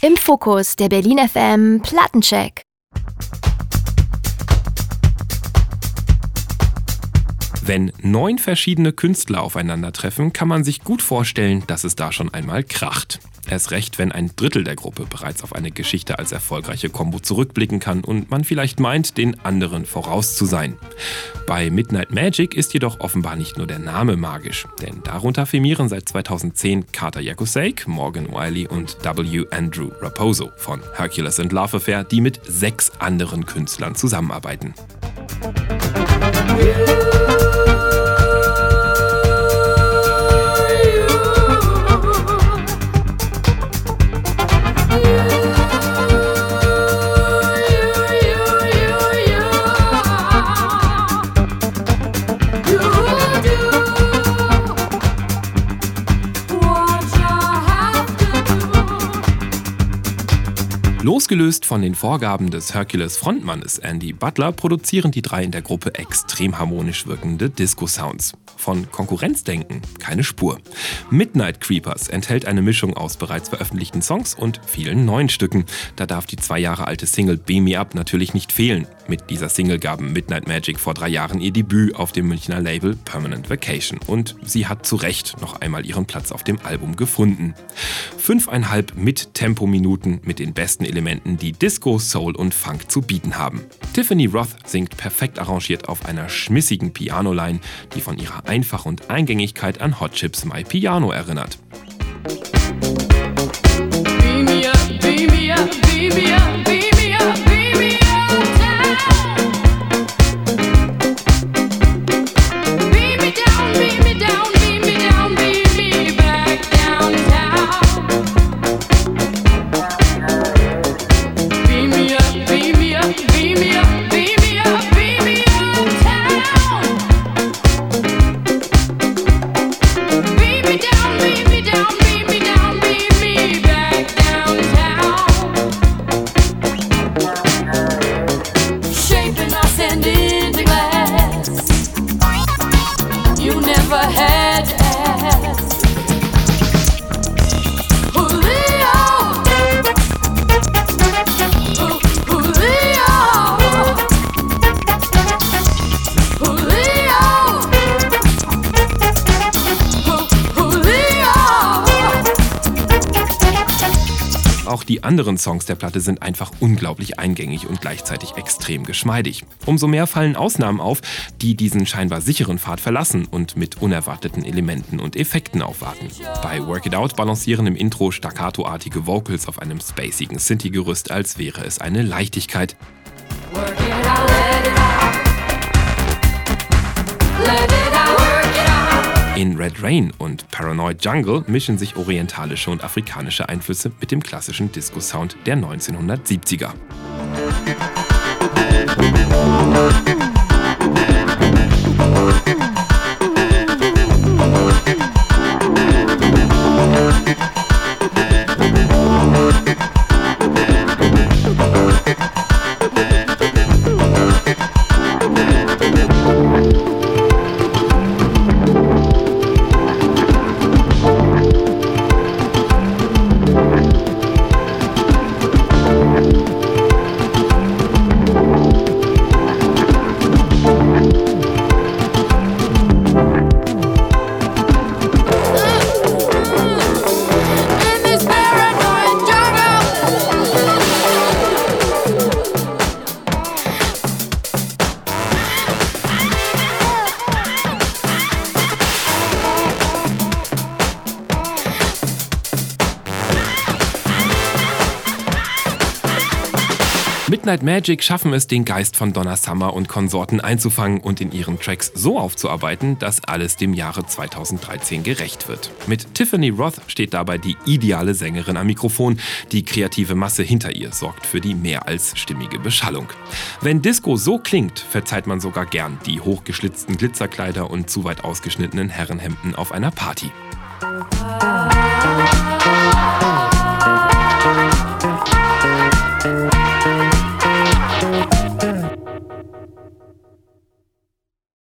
Im Fokus der Berlin FM Plattencheck. Wenn neun verschiedene Künstler aufeinandertreffen, kann man sich gut vorstellen, dass es da schon einmal kracht. Erst recht, wenn ein Drittel der Gruppe bereits auf eine Geschichte als erfolgreiche Combo zurückblicken kann und man vielleicht meint, den anderen voraus zu sein. Bei Midnight Magic ist jedoch offenbar nicht nur der Name magisch, denn darunter firmieren seit 2010 Carter Yakusake, Morgan Wiley und W. Andrew Raposo von Hercules and Love Affair, die mit sechs anderen Künstlern zusammenarbeiten. Losgelöst von den Vorgaben des Hercules-Frontmannes Andy Butler produzieren die drei in der Gruppe extrem harmonisch wirkende Disco-Sounds. Von Konkurrenzdenken keine Spur. Midnight Creepers enthält eine Mischung aus bereits veröffentlichten Songs und vielen neuen Stücken. Da darf die zwei Jahre alte Single Beam Me Up natürlich nicht fehlen. Mit dieser Single gaben Midnight Magic vor drei Jahren ihr Debüt auf dem Münchner Label Permanent Vacation und sie hat zu Recht noch einmal ihren Platz auf dem Album gefunden. Fünfeinhalb Mit-Tempo-Minuten mit den besten Elementen, die Disco, Soul und Funk zu bieten haben. Tiffany Roth singt perfekt arrangiert auf einer schmissigen Pianoline, die von ihrer Einfach und Eingängigkeit an Hot Chips My Piano erinnert. Beam me up, beam me up, beam me up, Auch die anderen Songs der Platte sind einfach unglaublich eingängig und gleichzeitig extrem geschmeidig. Umso mehr fallen Ausnahmen auf, die diesen scheinbar sicheren Pfad verlassen und mit unerwarteten Elementen und Effekten aufwarten. Bei Work It Out balancieren im Intro staccatoartige Vocals auf einem spacigen Synthi-Gerüst, als wäre es eine Leichtigkeit. Work it out, let it out. Let it in Red Rain und Paranoid Jungle mischen sich orientalische und afrikanische Einflüsse mit dem klassischen Disco-Sound der 1970er. Midnight Magic schaffen es, den Geist von Donna Summer und Konsorten einzufangen und in ihren Tracks so aufzuarbeiten, dass alles dem Jahre 2013 gerecht wird. Mit Tiffany Roth steht dabei die ideale Sängerin am Mikrofon. Die kreative Masse hinter ihr sorgt für die mehr als stimmige Beschallung. Wenn Disco so klingt, verzeiht man sogar gern die hochgeschlitzten Glitzerkleider und zu weit ausgeschnittenen Herrenhemden auf einer Party.